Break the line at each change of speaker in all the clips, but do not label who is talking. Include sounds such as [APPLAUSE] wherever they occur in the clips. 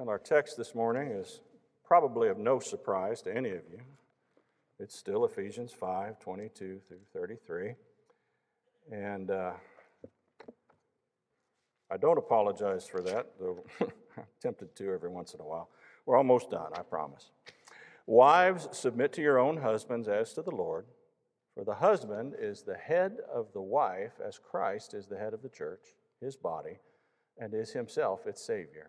Well, our text this morning is probably of no surprise to any of you. It's still Ephesians 5 22 through 33. And uh, I don't apologize for that, though [LAUGHS] I'm tempted to every once in a while. We're almost done, I promise. Wives, submit to your own husbands as to the Lord, for the husband is the head of the wife, as Christ is the head of the church, his body, and is himself its Savior.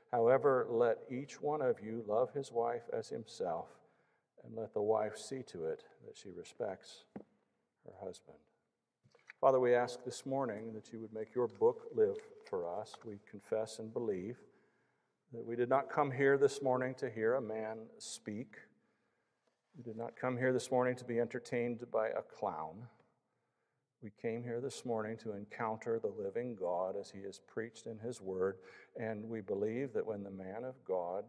However, let each one of you love his wife as himself, and let the wife see to it that she respects her husband. Father, we ask this morning that you would make your book live for us. We confess and believe that we did not come here this morning to hear a man speak. We did not come here this morning to be entertained by a clown. We came here this morning to encounter the living God as he is preached in his word, and we believe that when the man of God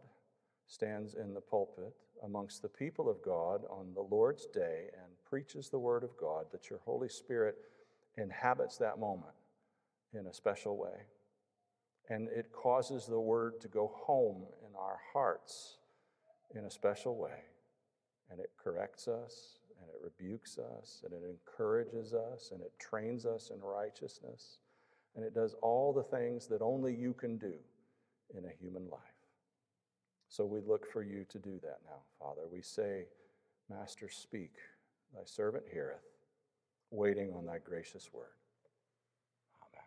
stands in the pulpit amongst the people of God on the Lord's day and preaches the word of God, that your Holy Spirit inhabits that moment in a special way. And it causes the word to go home in our hearts in a special way. And it corrects us, and it rebukes us, and it encourages us, and it trains us in righteousness. And it does all the things that only you can do in a human life. So we look for you to do that now, Father. We say, Master, speak. Thy servant heareth waiting on thy gracious word. Amen.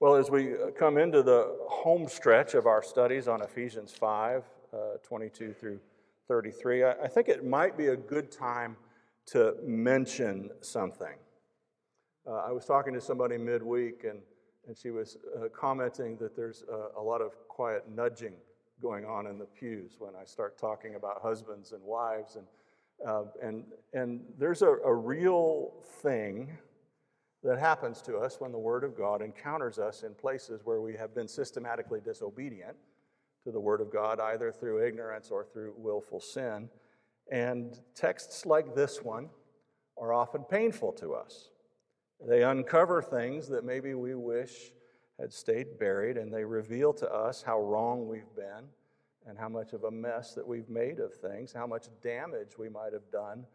Well, as we uh, come into the home stretch of our studies on Ephesians 5 uh, 22 through 33, I, think it might be a good time to mention something. Uh, I was talking to somebody midweek, and, and she was uh, commenting that there's a, a, lot of quiet nudging going on in the pews when I start talking about husbands and wives. And uh, and, and there's a, a real thing that happens to us when the Word of God encounters us in places where we have been systematically disobedient to the Word of God, either through ignorance or through willful sin. And texts like this one are often painful to us. They uncover things that maybe we wish had stayed buried, and they reveal to us how wrong we've been and how much of a mess that we've made of things, how much damage we might have done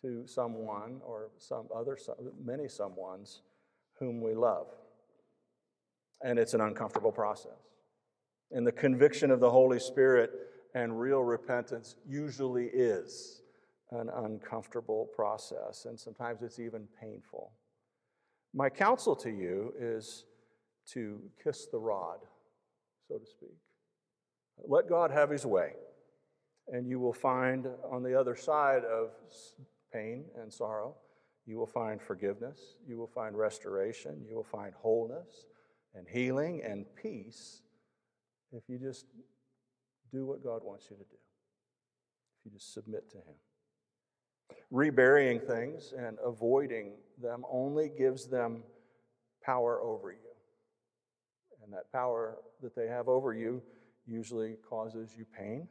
to someone or some other, many someones whom we love. And it's an uncomfortable process. And the conviction of the Holy Spirit and real repentance usually is an uncomfortable process, and sometimes it's even painful. My counsel to you is to kiss the rod, so to speak. Let God have his way. And you will find on the other side of pain and sorrow, you will find forgiveness, you will find restoration, you will find wholeness and healing and peace if you just do what God wants you to do, if you just submit to Him. Reburying things and avoiding them only gives them power over you. And that power that they have over you usually causes you pain,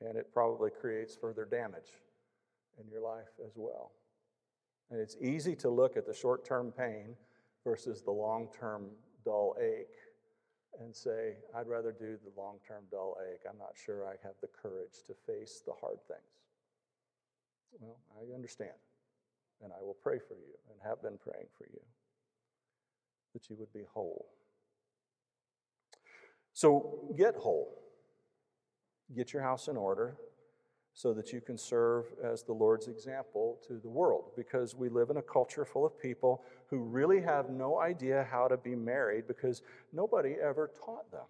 and it probably creates further damage in your life as well. And it's easy to look at the short term pain versus the long term dull ache and say, I'd rather do the long term dull ache. I'm not sure I have the courage to face the hard things. Well, I understand. And I will pray for you and have been praying for you that you would be whole. So get whole. Get your house in order. so that you can serve as the Lord's example to the world. Because we live in a culture full of people who really have no idea how to be married because nobody ever taught them.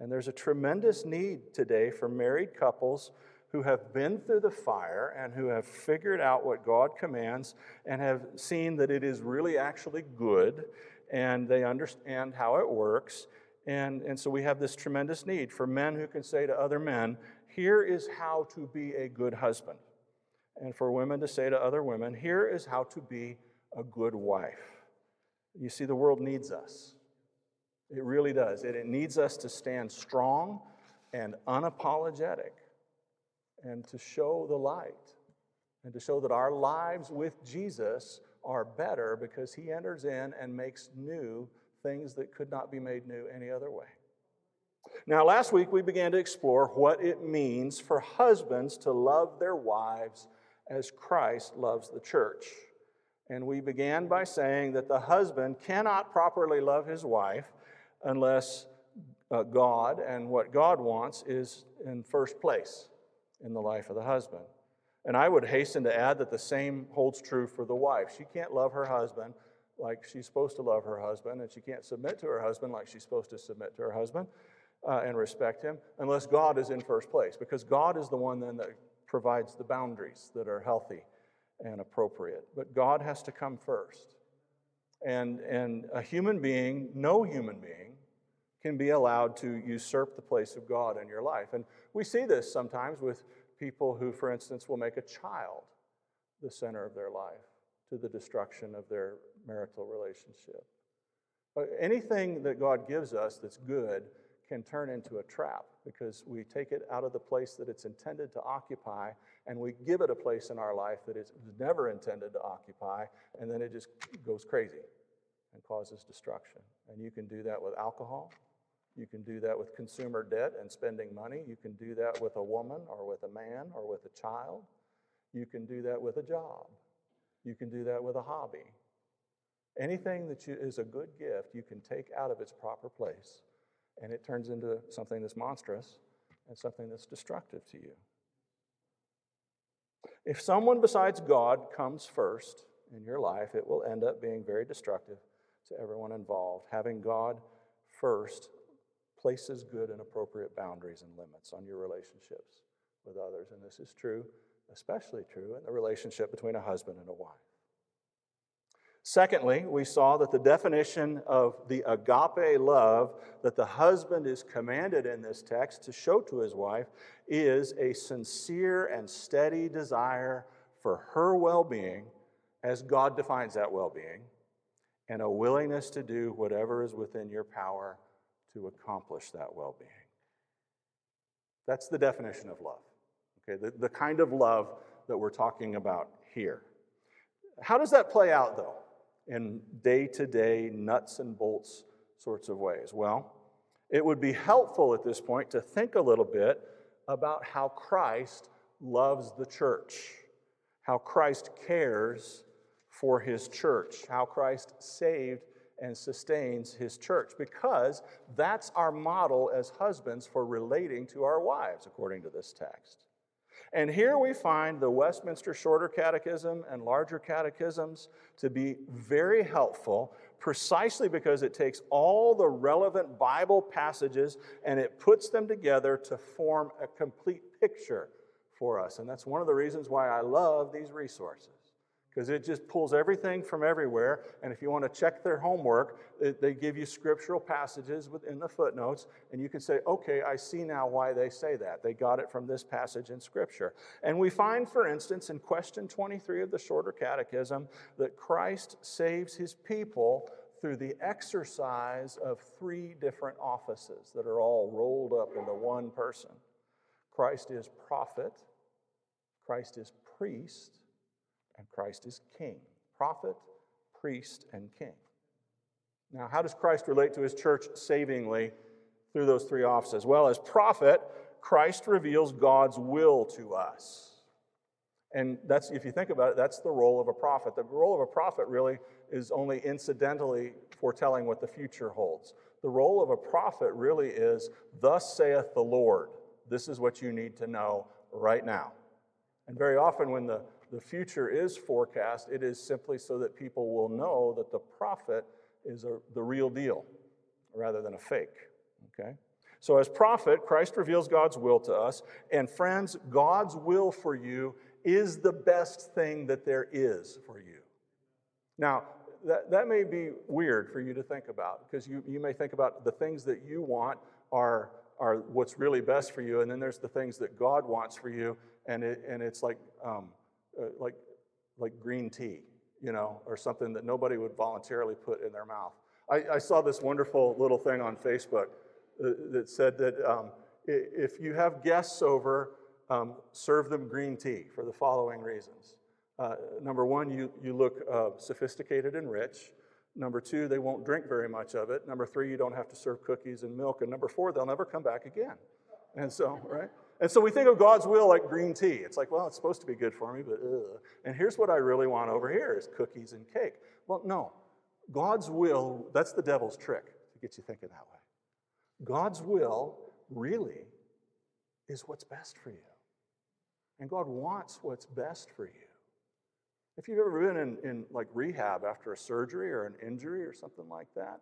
And there's a tremendous need today for married couples who have been through the fire and who have figured out what God commands and have seen that it is really actually good and they understand how it works. And, and so we have this tremendous need for men who can say to other men, here is how to be a good husband. And for women to say to other women, here is how to be a good wife. You see, the world needs us. It really does. It, it needs us to stand strong and unapologetic and to show the light and to show that our lives with Jesus are better because he enters in and makes new things that could not be made new any other way. Now, last week we began to explore what it means for husbands to love their wives as Christ loves the church. And we began by saying that the husband cannot properly love his wife unless uh, God and what God wants is in first place in the life of the husband. And I would hasten to add that the same holds true for the wife. She can't love her husband like she's supposed to love her husband, and she can't submit to her husband like she's supposed to submit to her husband uh, and respect him unless God is in first place, because God is the one then that provides the boundaries that are healthy and appropriate. But God has to come first. And, and a human being, no human being, can be allowed to usurp the place of God in your life. And we see this sometimes with people who, for instance, will make a child the center of their life to the destruction of their marital relationship. Uh, anything that God gives us that's good can turn into a trap because we take it out of the place that it's intended to occupy and we give it a place in our life that it was never intended to occupy, and then it just goes crazy and causes destruction. And you can do that with alcohol. You can do that with consumer debt and spending money. You can do that with a woman or with a man or with a child. You can do that with a job. You can do that with a hobby. Anything that you, is a good gift, you can take out of its proper place and it turns into something that's monstrous and something that's destructive to you. If someone besides God comes first in your life, it will end up being very destructive to everyone involved. Having God first places good and appropriate boundaries and limits on your relationships with others. And this is true, especially true, in the relationship between a husband and a wife. Secondly, we saw that the definition of the agape love that the husband is commanded in this text to show to his wife is a sincere and steady desire for her well being, as God defines that well being, and a willingness to do whatever is within your power to accomplish that well being. That's the definition of love, okay? The, the kind of love that we're talking about here. How does that play out, though? In day to day, nuts and bolts sorts of ways? Well, it would be helpful at this point to think a little bit about how Christ loves the church, how Christ cares for his church, how Christ saved and sustains his church, because that's our model as husbands for relating to our wives, according to this text. And here we find the Westminster Shorter Catechism and larger catechisms to be very helpful precisely because it takes all the relevant Bible passages and it puts them together to form a complete picture for us. And that's one of the reasons why I love these resources because it just pulls everything from everywhere. And if you want to check their homework, they give you scriptural passages within the footnotes, and you can say, okay, I see now why they say that. They got it from this passage in Scripture. And we find, for instance, in question 23 of the Shorter Catechism, that Christ saves his people through the exercise of three different offices that are all rolled up into one person Christ is prophet, Christ is priest, and Christ is king, prophet, priest, and king. Now, how does Christ relate to his church savingly through those three offices? Well, as prophet, Christ reveals God's will to us. And that's, if you think about it, that's the role of a prophet. The role of a prophet really is only incidentally foretelling what the future holds. The role of a prophet really is, Thus saith the Lord. This is what you need to know. right now. And very often, when the, the future is forecast, it is simply so that people will know that the prophet is a, the real deal rather than a fake. Okay? So, as prophet, Christ reveals God's will to us. And friends, God's will for you is the best thing that there is for you. Now, that, that may be weird for you to think about because you, you may think about the things that you want are, are what's really best for you, and then there's the things that God wants for you, and, it, and it's like, um, uh, like, like green tea, you know, or something that nobody would voluntarily put in their mouth. I, I saw this wonderful little thing on Facebook uh, that said that um, if you have guests over, um, serve them green tea for the following reasons. Uh, number one, you, you look uh, sophisticated and rich. Number two, they won't drink very much of it. Number three, you don't have to serve cookies and milk. And number four, they'll never come back again. And so, [LAUGHS] right? And so we think of God's will like green tea. It's like, well, it's supposed to be good for me, but ugh. And here's what I really want over here is cookies and cake. Well, no. God's will, that's the devil's trick to get you thinking that way. God's will really is what's best for you. And God wants what's best for you. If you've ever been in, in like rehab after a surgery or an injury or something like that,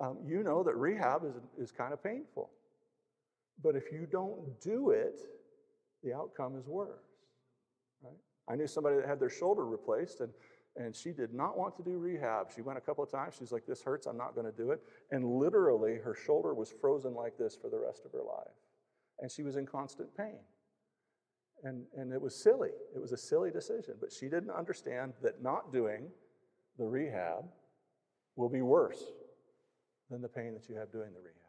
um, you know that rehab is, is kind of painful. But if you don't do it, the outcome is worse. Right? I knew somebody that had their shoulder replaced, and and she did not want to do rehab. She went a couple of times. She's like, This hurts. I'm not going to do it. And literally, her shoulder was frozen like this for the rest of her life. And she was in constant pain. And, and it was silly. It was a silly decision. But she didn't understand that not doing the rehab will be worse than the pain that you have doing the rehab.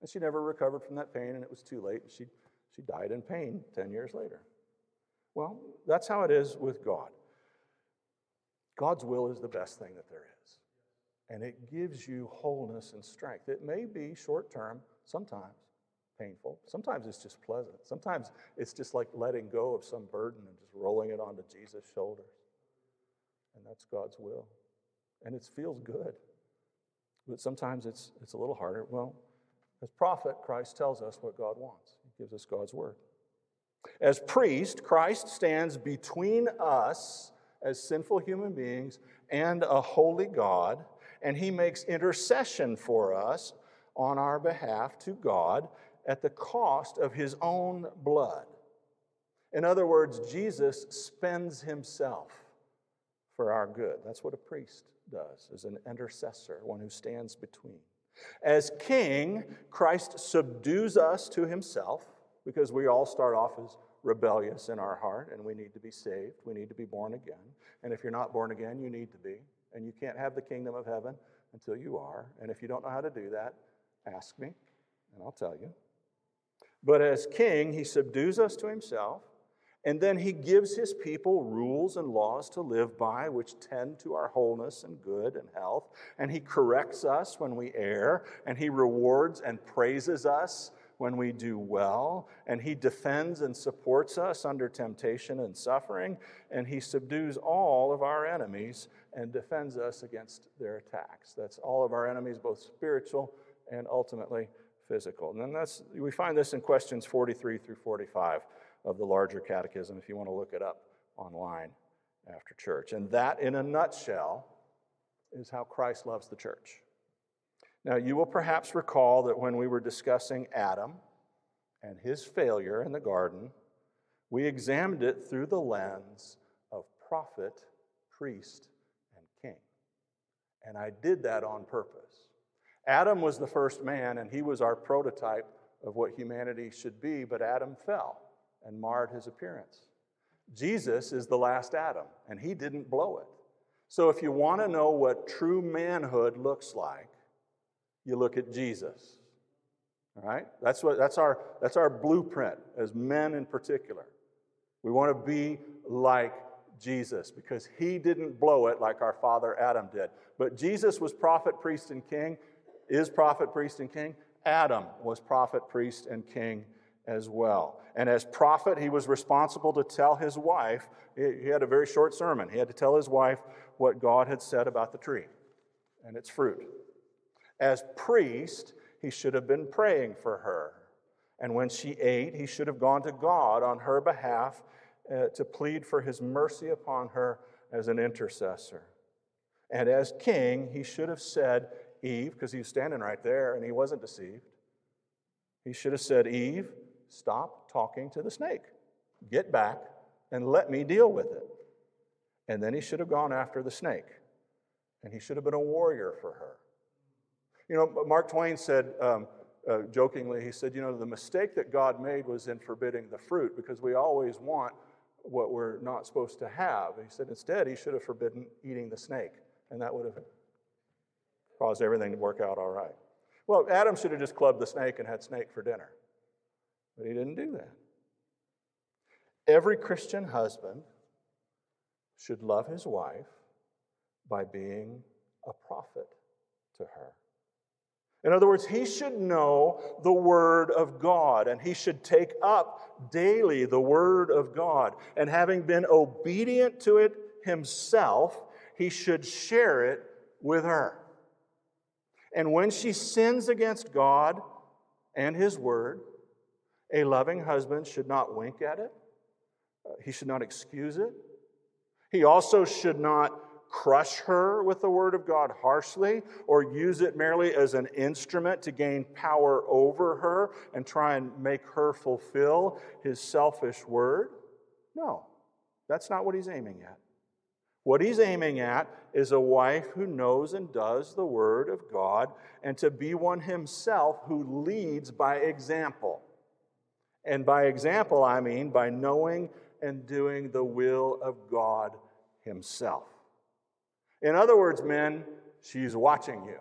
And she never recovered from that pain, and it was too late. She, she died in pain 10 years later. Well, that's how it is with God. God's will is the best thing that there is. And it gives you wholeness and strength. It may be short term, sometimes painful. Sometimes it's just pleasant. Sometimes it's just like letting go of some burden and just rolling it onto Jesus' shoulders. And that's God's will. And it feels good. But sometimes it's, it's a little harder. Well, as prophet, Christ tells us what God wants, He gives us God's word. As priest, Christ stands between us as sinful human beings and a holy God, and he makes intercession for us on our behalf to God at the cost of his own blood. In other words, Jesus spends himself for our good. That's what a priest does, as an intercessor, one who stands between. As king, Christ subdues us to himself because we all start off as rebellious in our heart and we need to be saved. We need to be born again. And if you're not born again, you need to be. And you can't have the kingdom of heaven until you are. And if you don't know how to do that, ask me and I'll tell you. But as king, he subdues us to himself. And then he gives his people rules and laws to live by, which tend to our wholeness and good and health. And he corrects us when we err, and he rewards and praises us when we do well, and He defends and supports us under temptation and suffering, and He subdues all of our enemies and defends us against their attacks. That's all of our enemies, both spiritual and ultimately physical. And then that's, we find this in questions 43 through 45 of the larger catechism, if you want to look it up online after church. And that, in a nutshell, is how Christ loves the church. Now, you will perhaps recall that when we were discussing Adam and his failure in the garden, we examined it through the lens of prophet, priest, and king. And I did that on purpose. Adam was the first man, and he was our prototype of what humanity should be, but Adam fell and marred his appearance. Jesus is the last Adam, and he didn't blow it. So if you want to know what true manhood looks like, you look at Jesus. All right? That's, what, that's, our, that's our blueprint as men in particular. We want to be like Jesus because he didn't blow it like our father Adam did. But Jesus was prophet, priest, and king, is prophet, priest, and king. Adam was prophet, priest, and king as well. And as prophet, he was responsible to tell his wife, he had a very short sermon. He had to tell his wife what God had said about the tree and its fruit. As priest, he should have been praying for her. And when she ate, he should have gone to God on her behalf uh, to plead for his mercy upon her as an intercessor. And as king, he should have said, Eve, because he was standing right there and he wasn't deceived. He should have said, Eve, stop talking to the snake. Get back and let me deal with it. And then he should have gone after the snake. And he should have been a warrior for her. You know, Mark Twain said, um, uh, jokingly, he said, You know, the mistake that God made was in forbidding the fruit because we always want what we're not supposed to have. He said, Instead, he should have forbidden eating the snake, and that would have caused everything to work out all right. Well, Adam should have just clubbed the snake and had snake for dinner, but he didn't do that. Every Christian husband should love his wife by being a prophet to her. In other words, he should know the Word of God and he should take up daily the Word of God. And having been obedient to it himself, he should share it with her. And when she sins against God and his Word, a loving husband should not wink at it, uh, he should not excuse it. He also should not crush her with the word of God harshly or use it merely as an instrument to gain power over her and try and make her fulfill his selfish word. No, that's not what he's aiming at. What he's aiming at is a wife who knows and does the word of God and to be one himself who leads by example. And by example, I mean by knowing and doing the will of God himself. In other words, men, she's watching you,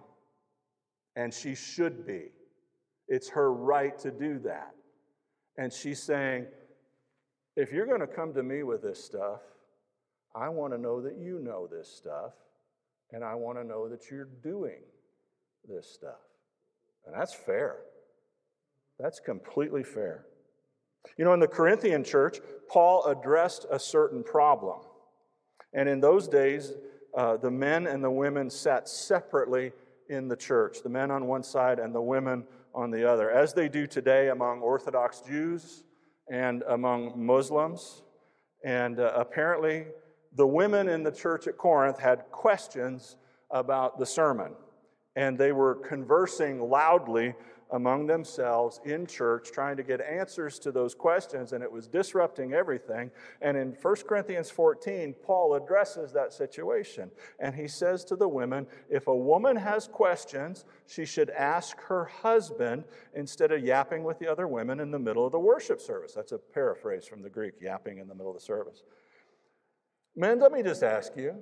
and she should be. It's her right to do that. And she's saying, if you're going to come to me with this stuff, I want to know that you know this stuff, and I want to know that you're doing this stuff. And that's fair. That's completely fair. You know, in the Corinthian church, Paul addressed a certain problem. And in those days, uh, the men and the women sat separately in the church, the men on one side and the women on the other, as they do today among Orthodox Jews and among Muslims. And uh, apparently, the women in the church at Corinth had questions about the sermon, and they were conversing loudly among themselves in church trying to get answers to those questions, and it was disrupting everything. And in 1 Corinthians 14, Paul addresses that situation. And he says to the women if a woman has questions, she should ask her husband instead of yapping with the other women in the middle of the worship service. That's a paraphrase from the Greek, yapping in the middle of the service. Men, let me just ask you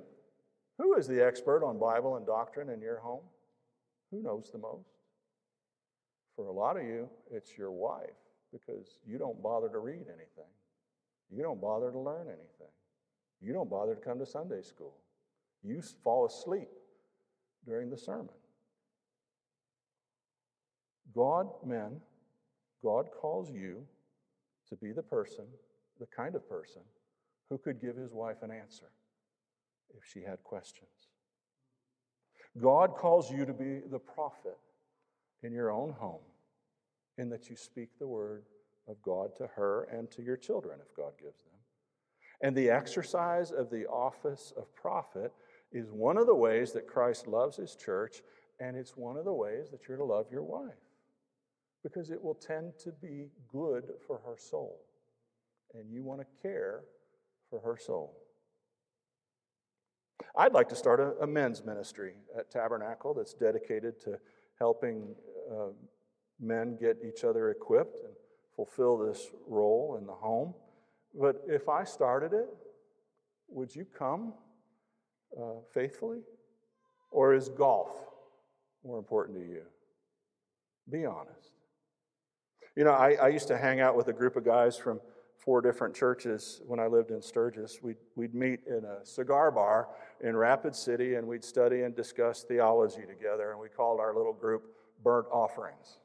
who is the expert on Bible and doctrine in your home? Who knows the most? For a lot of you, it's your wife because you don't bother to read anything. You don't bother to learn anything. You don't bother to come to Sunday school. You fall asleep during the sermon. God, men, God calls you to be the person, the kind of person, who could give his wife an answer if she had questions. God calls you to be the prophet in your own home in that you speak the word of God to her and to your children if God gives them. And the exercise of the office of prophet is one of the ways that Christ loves his church, and it's one of the ways that you're to love your wife because it will tend to be good for her soul. And you want to care for her soul. I'd like to start a, a men's ministry at Tabernacle that's dedicated to helping uh, men get each other equipped and fulfill this role in the home. But if I started it, would you come uh, faithfully? Or is golf more important to you? Be honest. You know, I, I used to hang out with a group of guys from four different churches when I lived in Sturgis. We'd, we'd meet in a cigar bar in Rapid City and we'd study and discuss theology together. And we called our little group Burnt Offerings.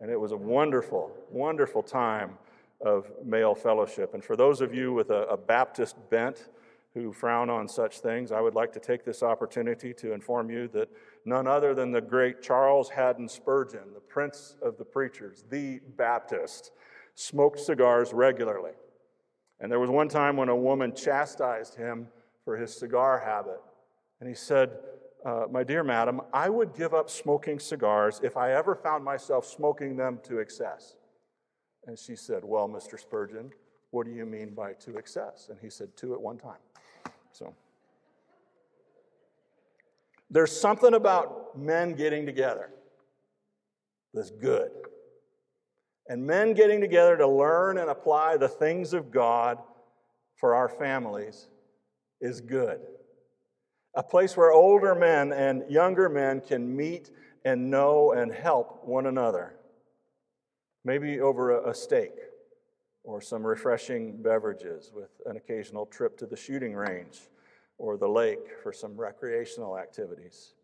And it was a wonderful, wonderful time of male fellowship. And for those of you with a, a, Baptist bent who frown on such things, I would like to take this opportunity to inform you that none other than the great Charles Haddon Spurgeon, the prince of the preachers, the Baptist, smoked cigars regularly. And there was one time when a woman chastised him for his cigar habit. And he said, uh, My dear madam, I would give up smoking cigars if I ever found myself smoking them to excess. And she said, Well, Mr. Spurgeon, what do you mean by to excess? And he said, Two at one time. So there's something about men getting together that's good. And men getting together to learn and apply the things of God for our families is good. A place where older men and younger men can meet and know and help one another. Maybe over a, steak or some refreshing beverages with an occasional trip to the shooting range or the lake for some recreational activities.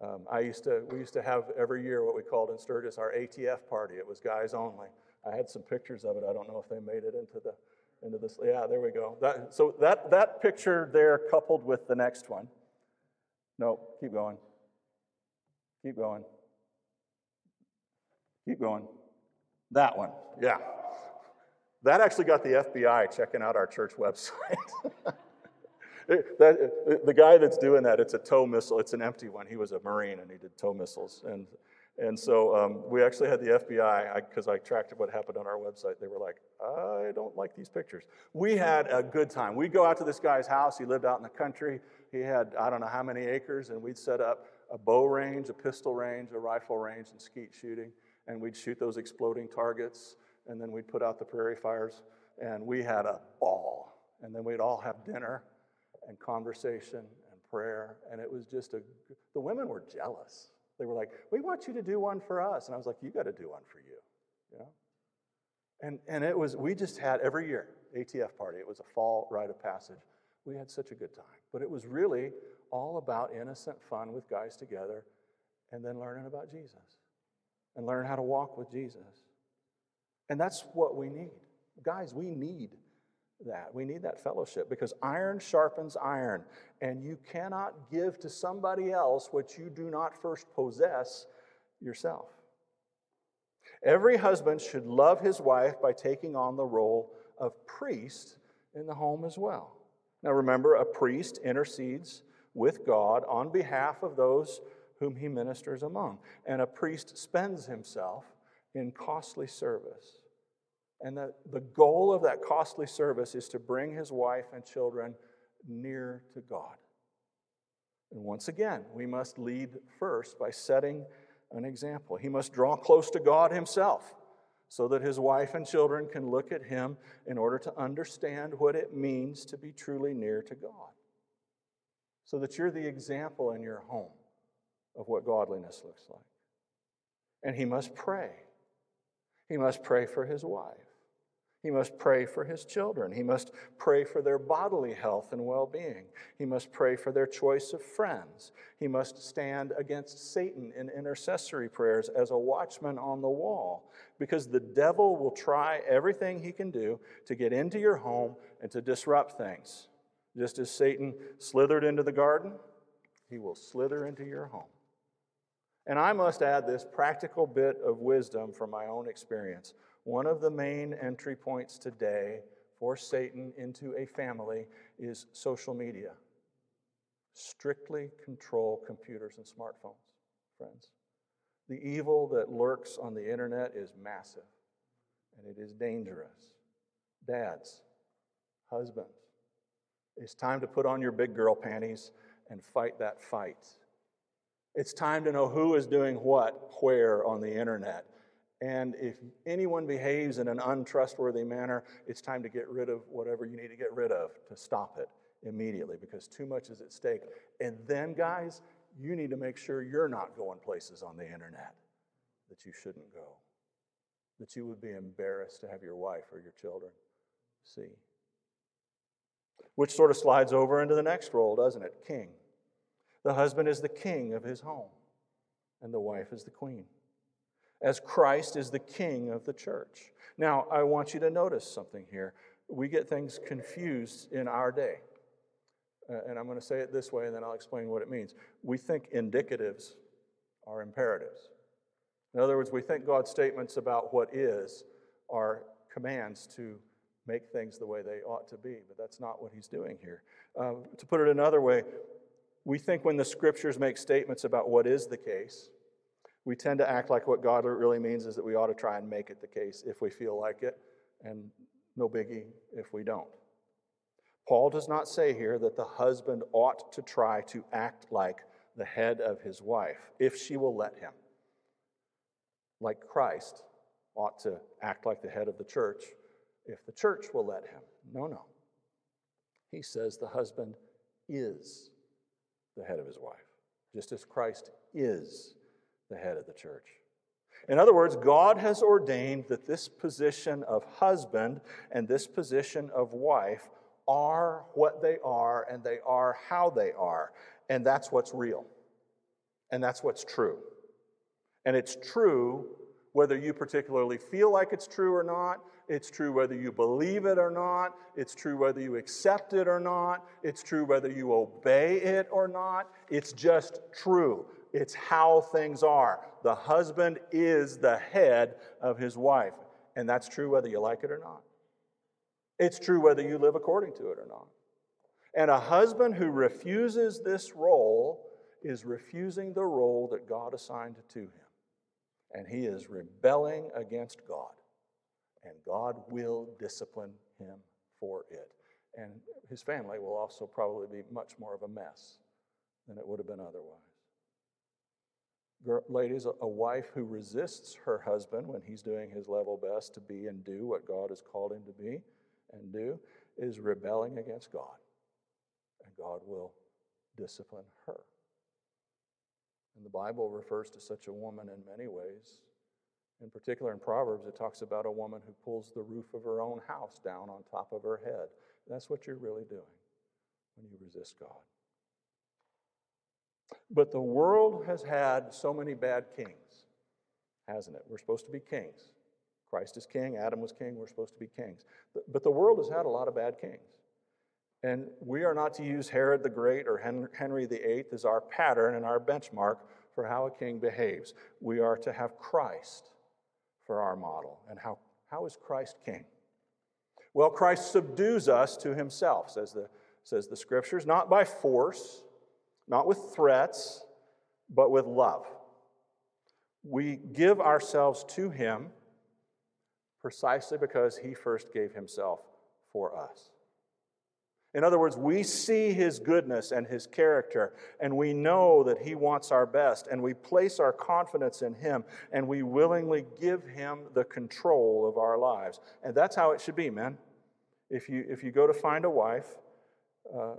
Um, I used to, we used to have every year what we called in Sturgis our ATF party. It was guys only. I had some pictures of it. I don't know if they made it into the into this. Yeah, there we go. That, so that that picture there, coupled with the next one. No, keep going. Keep going. Keep going. That one. Yeah. That actually got the FBI checking out our church website. [LAUGHS] that, the guy that's doing that, it's a tow missile. It's an empty one. He was a Marine and he did tow missiles. And, and so um, we actually had the FBI, because I, I, tracked what happened on our website. They were like, I don't like these pictures. We had a good time. We'd go out to this guy's house. He lived out in the country. He had, I don't know how many acres, and we'd set up a bow range, a pistol range, a rifle range, and skeet shooting. And we'd shoot those exploding targets, and then we'd put out the prairie fires, and we had a ball. And then we'd all have dinner and conversation and prayer, and it was just a, the women were jealous. They were like, We want you to do one for us. And I was like, You got to do one for you. You know? And, and it was, we just had every year, ATF party. It was a fall rite of passage. We had such a good time. But it was really all about innocent fun with guys together and then learning about Jesus and learn how to walk with Jesus. And that's what we need. Guys, we need that. We need that fellowship because iron sharpens iron, and you cannot give to somebody else what you do not first possess yourself. Every husband should love his wife by taking on the role of priest in the home as well. Now remember, a priest intercedes with God on behalf of those whom he ministers among, and a priest spends himself in costly service. And the, the goal of that costly service is to bring his wife and children near to God. And once again, we must lead first by setting an example. He must draw close to God himself so that his wife and children can look at him in order to understand what it means to be truly near to God. So that you're the example in your home of what godliness looks like. And he must pray. He must pray for his wife. He must pray for his children. He must pray for their bodily health and well being. He must pray for their choice of friends. He must stand against Satan in intercessory prayers as a watchman on the wall because the devil will try everything he can do to get into your home and to disrupt things. Just as Satan slithered into the garden, he will slither into your home. And I must add this practical bit of wisdom from my own experience. One of the main entry points today for Satan into a family is social media. Strictly control computers and smartphones, friends. The evil that lurks on the internet is massive and it is dangerous. Dads, husbands, it's time to put on your big girl panties and fight that fight. It's time to know who is doing what, where on the internet. And if anyone behaves in an untrustworthy manner, it's time to get rid of whatever you need to get rid of to stop it immediately because too much is at stake. And then, guys, you need to make sure you're not going places on the internet that you shouldn't go, that you would be embarrassed to have your wife or your children see. Which sort of slides over into the next role, doesn't it? King. The husband is the king of his home, and the wife is the queen as Christ is the king of the church. Now, I want you to notice something here. We get things confused in our day. Uh, and I'm going to say it this way, and then I'll explain what it means. We think indicatives are imperatives. In other words, we think God's statements about what is are commands to make things the way they ought to be, but that's not what he's doing here. Um, to put it another way, we think when the scriptures make statements about what is the case, we tend to act like what God really means is that we ought to try and make it the case if we feel like it, and no biggie if we don't. Paul does not say here that the husband ought to try to act like the head of his wife if she will let him. Like Christ ought to act like the head of the church if the church will let him. No, no. He says the husband is the head of his wife, just as Christ is the head of the church. In other words, God has ordained that this position of husband and this position of wife are what they are and they are how they are. And that's what's real. And that's what's true. And it's true whether you particularly feel like it's true or not. It's true whether you believe it or not. It's true whether you accept it or not. It's true whether you obey it or not. It's just true. It's how things are. The husband is the head of his wife. And that's true whether you like it or not. It's true whether you live according to it or not. And a husband who refuses this role is refusing the role that God assigned to him. And he is rebelling against God. And God will discipline him for it. And his family will also probably be much more of a mess than it would have been otherwise. Ladies, a wife who resists her husband when he's doing his level best to be and do what God has called him to be and do is rebelling against God. And God will discipline her. And the Bible refers to such a woman in many ways. In particular, in Proverbs, it talks about a woman who pulls the roof of her own house down on top of her head. That's what you're really doing when you resist God. But the world has had so many bad kings, hasn't it? We're supposed to be kings. Christ is king, Adam was king, we're supposed to be kings. But the world has had a lot of bad kings. And we are not to use Herod the Great or Henry VIII as our pattern and our benchmark for how a king behaves. We are to have Christ for our model. And how, how is Christ king? Well, Christ subdues us to himself, says the, says the scriptures, not by force, not with threats, but with love. We give ourselves to him precisely because he first gave himself for us. In other words, we see his goodness and his character, and we know that he wants our best, and we place our confidence in him, and we willingly give him the control of our lives. And that's how it should be, man. If you, if you go to find a wife, uh,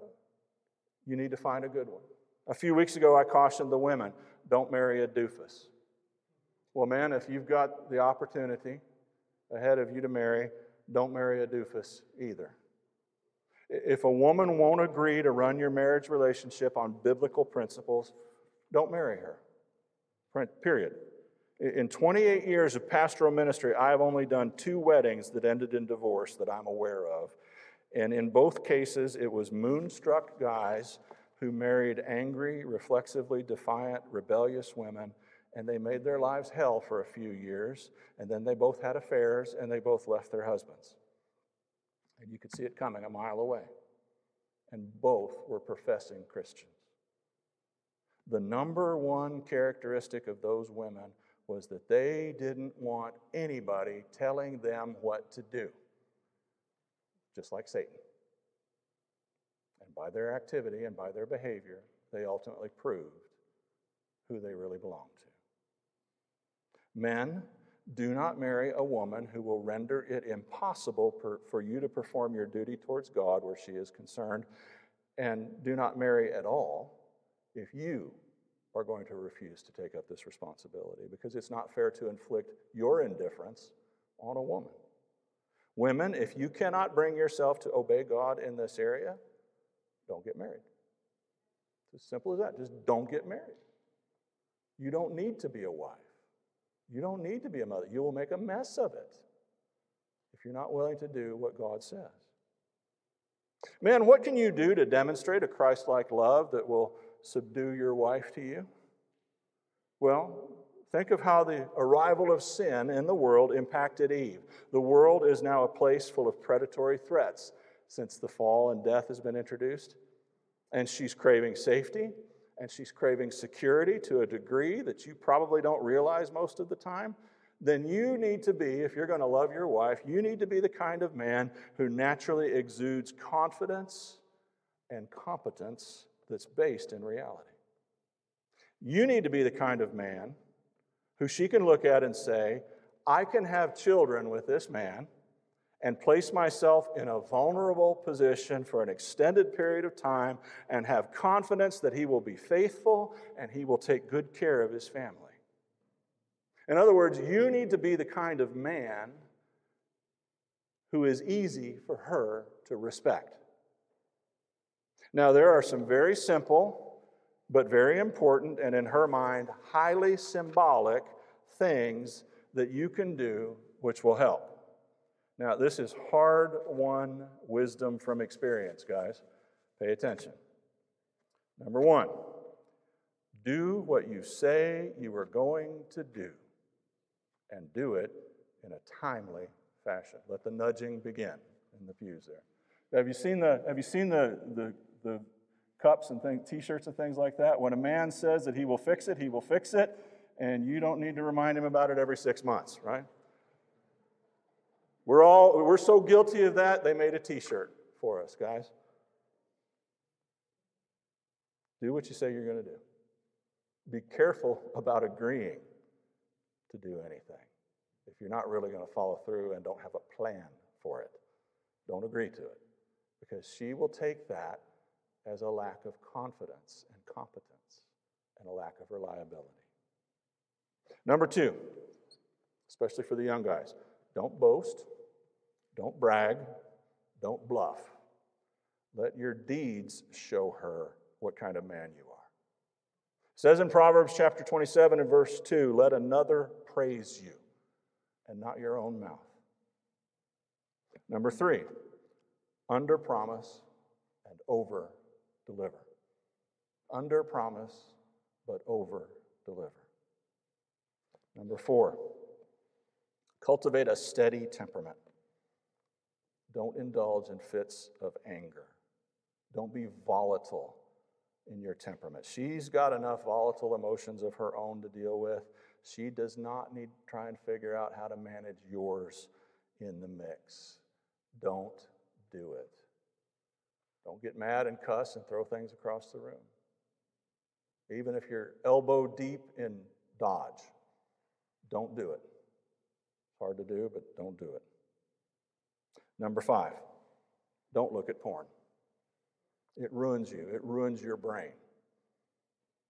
you need to find a good one. A few weeks ago, I cautioned the women don't marry a doofus. Well, man, if you've got the opportunity ahead of you to marry, don't marry a doofus either. If a woman won't agree to run your marriage relationship on biblical principles, don't marry her. Period. In 28 years of pastoral ministry, I have only done two weddings that ended in divorce that I'm aware of. And in both cases, it was moonstruck guys who married angry, reflexively defiant, rebellious women, and they made their lives hell for a few years, and then they both had affairs and they both left their husbands. And you could see it coming a mile away. And both were professing Christians. The number one characteristic of those women was that they didn't want anybody telling them what to do, just like Satan. And by their activity and by their behavior, they ultimately proved who they really belonged to. Men do not marry a woman who will render it impossible per, for you to perform your duty towards God where she is concerned. And do not marry at all if you are going to refuse to take up this responsibility because it's not fair to inflict your indifference on a woman. Women, if you cannot bring yourself to obey God in this area, don't get married. It's as simple as that. Just don't get married. You don't need to be a wife. You don't need to be a mother. You will make a mess of it if you're not willing to do what God says. Man, what can you do to demonstrate a Christ like love that will subdue your wife to you? Well, think of how the arrival of sin in the world impacted Eve. The world is now a place full of predatory threats since the fall and death has been introduced. And she's craving safety and she's craving security to a degree that you probably don't realize most of the time then you need to be, if you're going to love your wife, you need to be the kind of man who naturally exudes confidence and competence that's based in reality. You need to be the kind of man who she can look at and say, I can have children with this man and place myself in a vulnerable position for an extended period of time and have confidence that he will be faithful and he will take good care of his family. In other words, you need to be the kind of man who is easy for her to respect. Now, there are some very simple, but very important, and in her mind, highly symbolic things that you can do which will help. Now, this is hard won wisdom from experience, guys. Pay attention. Number one, do what you say you are going to do and do it in a timely fashion. Let the nudging begin in the pews there. Have you seen the, have you seen the, the, the cups and things, t-shirts and things like that? When a man says that he will fix it, he will fix it, and you don't need to remind him about it every six months, right? We're all we're so guilty of that, they made a t-shirt for us, guys. Do what you say you're going to do. Be careful about agreeing to do anything. If you're not really going to follow through and don't have a plan for it, don't agree to it because she will take that as a lack of confidence and competence and a lack of reliability. Number two, especially for the young guys, don't boast, don't brag, don't bluff. Let your deeds show her what kind of man you are. It says in Proverbs chapter 27 and verse 2 let another praise you and not your own mouth. Number three, under promise and over deliver. Under promise, but over deliver. Number four, cultivate a steady temperament. Don't indulge in fits of anger. Don't be volatile in your temperament. She's got enough volatile emotions of her own to deal with. She does not need to try and figure out how to manage yours in the mix. Don't do it. Don't get mad and cuss and throw things across the room. Even if you're elbow deep in Dodge, don't do it. Hard to do, but don't do it. Number five, don't look at porn. It ruins you, it ruins your brain.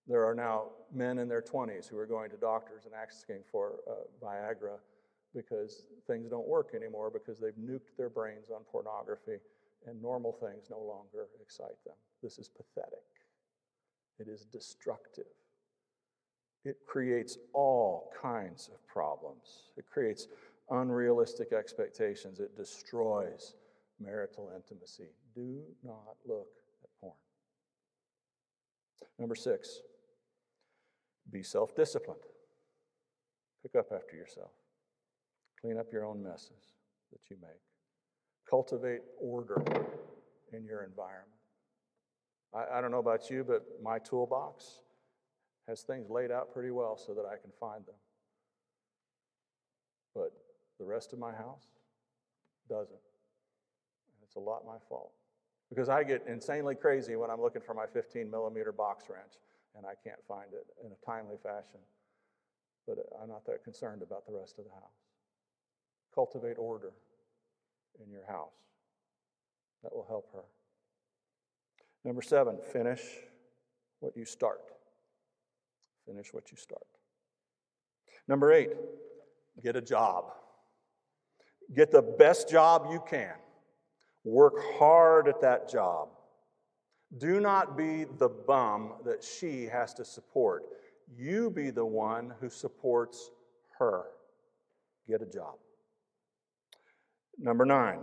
There are now men in their 20s who are going to doctors and asking for uh, Viagra because things don't work anymore because they've nuked their brains on pornography and normal things no longer excite them. This is pathetic. It is destructive. It creates all kinds of problems. It creates unrealistic expectations. It destroys marital intimacy. Do not look at porn. Number six, be self disciplined. Pick up after yourself. Clean up your own messes that you make. Cultivate order in your environment. I, I don't know about you, but my toolbox has things laid out pretty well so that I can find them. But the rest of my house doesn't. And it's a lot my fault. Because I get insanely crazy when I'm looking for my 15 millimeter box wrench and I can't find it in a timely fashion. But I'm not that concerned about the rest of the house. Cultivate order in your house. That will help her. Number seven, finish what you start. Finish what you start. Number eight, get a job. Get the best job you can. Work hard at that job. Do not be the bum that she has to support. You be the one who supports her. Get a job. Number nine,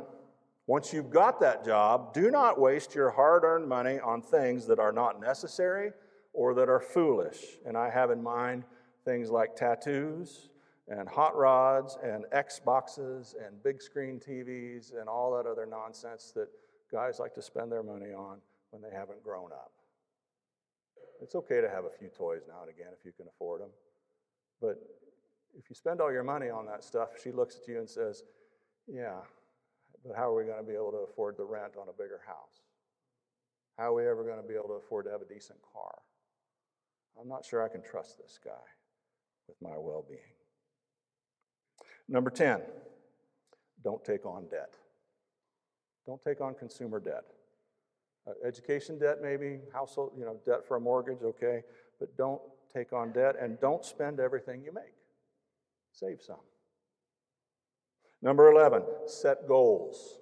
Once you've got that job, do not waste your hard earned money on things that are not necessary or that are foolish. And I have in mind things like tattoos and hot rods and Xboxes and big screen TVs and all that other nonsense that guys like to spend their money on when they haven't grown up. It's okay to have a few toys now and again if you can afford them. But if you spend all your money on that stuff, she looks at you and says, Yeah, but how are we going to be able to afford the rent on a bigger house? How are we ever going to be able to afford to have a decent car? I'm not sure I can trust this guy with my well being. Number 10, don't take on debt. Don't take on consumer debt. Uh, education debt, maybe, household, you know, debt for a mortgage, okay, but don't take on debt and don't spend everything you make. Save some. Number 11, set goals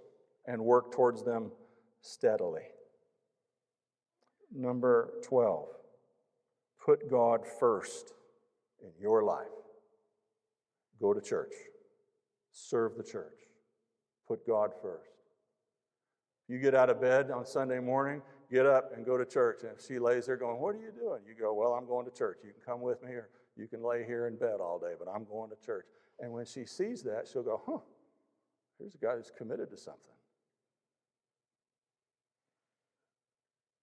and work towards them steadily. Number 12, put God first in your life. Go to church, serve the church, put God first. You get out of bed on Sunday morning, get up and go to church. And if she lays there going, What are you doing? You go, Well, I'm going to church. You can come with me, or you can lay here in bed all day, but I'm going to church. And when she sees that, she'll go, Huh, here's a guy who's committed to something.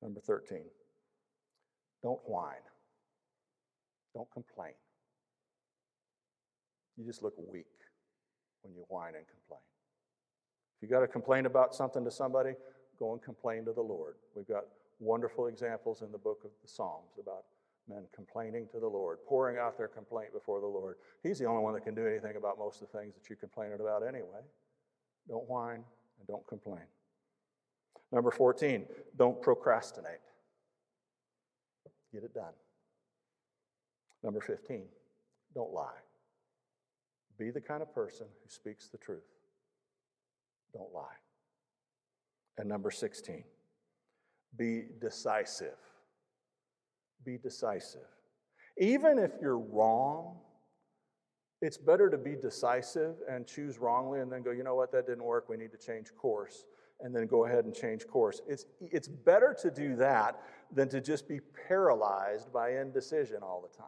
Number 13, don't whine. Don't complain. You just look weak when you whine and complain. If you got to complain about something to somebody, go and complain to the Lord. We've got wonderful examples in the book of the Psalms about men complaining to the Lord, pouring out their complaint before the Lord. He's the only one that can do anything about most of the things that you're complaining about anyway. Don't whine and don't complain. Number 14, don't procrastinate. Get it done. Number 15, don't lie. Be the kind of person who speaks the truth. Don't lie. And number 16, be decisive. Be decisive. Even if you're wrong, it's better to be decisive and choose wrongly and then go, you know what, that didn't work, we need to change course, and then go ahead and change course. It's, it's better to do that than to just be paralyzed by indecision all the time.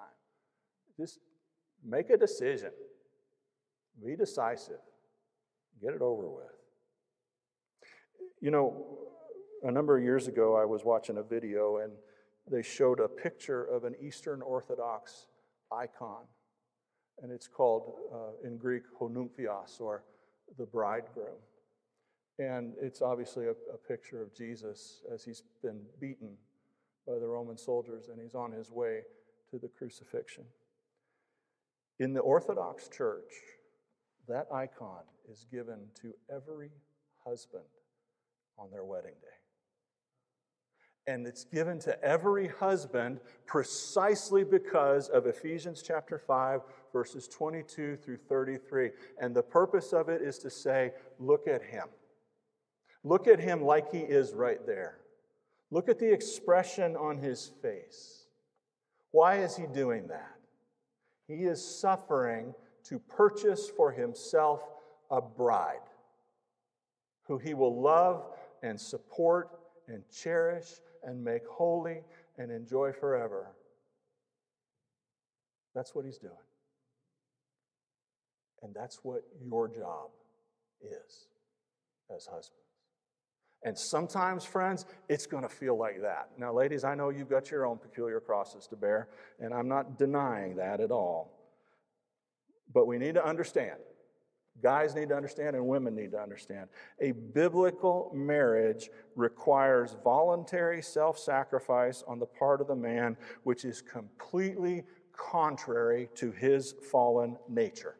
Just make a decision, be decisive, get it over with. You know, a number of years ago, I was watching a video and they showed a picture of an Eastern Orthodox icon. And it's called, uh, in Greek, ho Nymphios, or the bridegroom. And it's obviously a, a picture of Jesus as he's been beaten by the Roman soldiers and he's on his way to the crucifixion. In the Orthodox Church, that icon is given to every husband on their wedding day. And it's given to every husband precisely because of Ephesians chapter 5, verses 22 through 33. And the purpose of it is to say, look at him. Look at him like he is right there. Look at the expression on his face. Why is he doing that? He is suffering to purchase for himself a bride who he will love and support and cherish and make holy and enjoy forever. That's what he's doing. And that's what your job is as husbands. And sometimes, friends, it's going to feel like that. Now, ladies, I know you've got your own peculiar crosses to bear, and I'm not denying that at all. But we need to understand Guys need to understand and women need to understand. A biblical marriage requires voluntary self sacrifice on the part of the man, which is completely contrary to his fallen nature.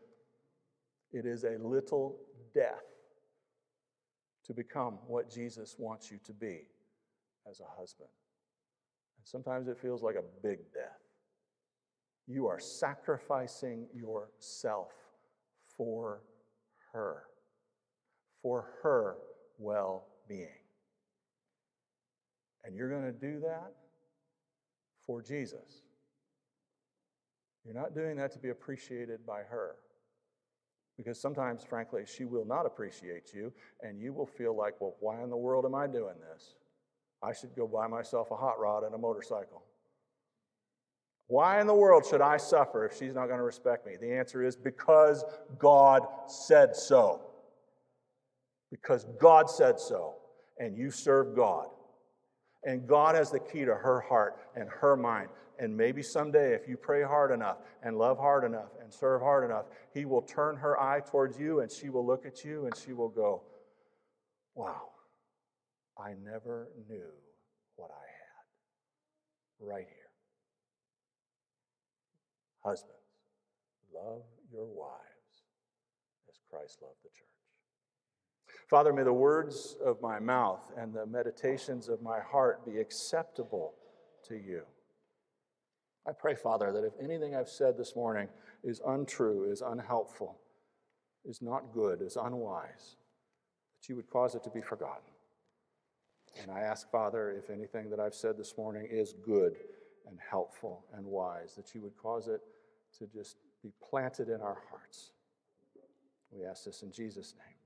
It is a little death to become what Jesus wants you to be as a husband. And sometimes it feels like a big death. You are sacrificing yourself for her, for her well being. And you're going to do that for Jesus. You're not doing that to be appreciated by her. Because sometimes, frankly, she will not appreciate you, and you will feel like, well, why in the world am I doing this? I should go buy myself a hot rod and a motorcycle. Why in the world should I suffer if she's not going to respect me? The answer is because God said so. Because God said so, and you serve God. And God has the key to her heart and her mind. And maybe someday, if you pray hard enough and love hard enough and serve hard enough, He will turn her eye towards you and she will look at you and she will go, Wow, I never knew what I had. Right here. Husbands, love your wives as Christ loved the church. Father, may the words of my mouth and the meditations of my heart be acceptable to you. I pray, Father, that if anything I've said this morning is untrue, is unhelpful, is not good, is unwise, that you would cause it to be forgotten. And I ask, Father, if anything that I've said this morning is good and helpful and wise, that you would cause it to just be planted in our hearts. We ask this in Jesus' name.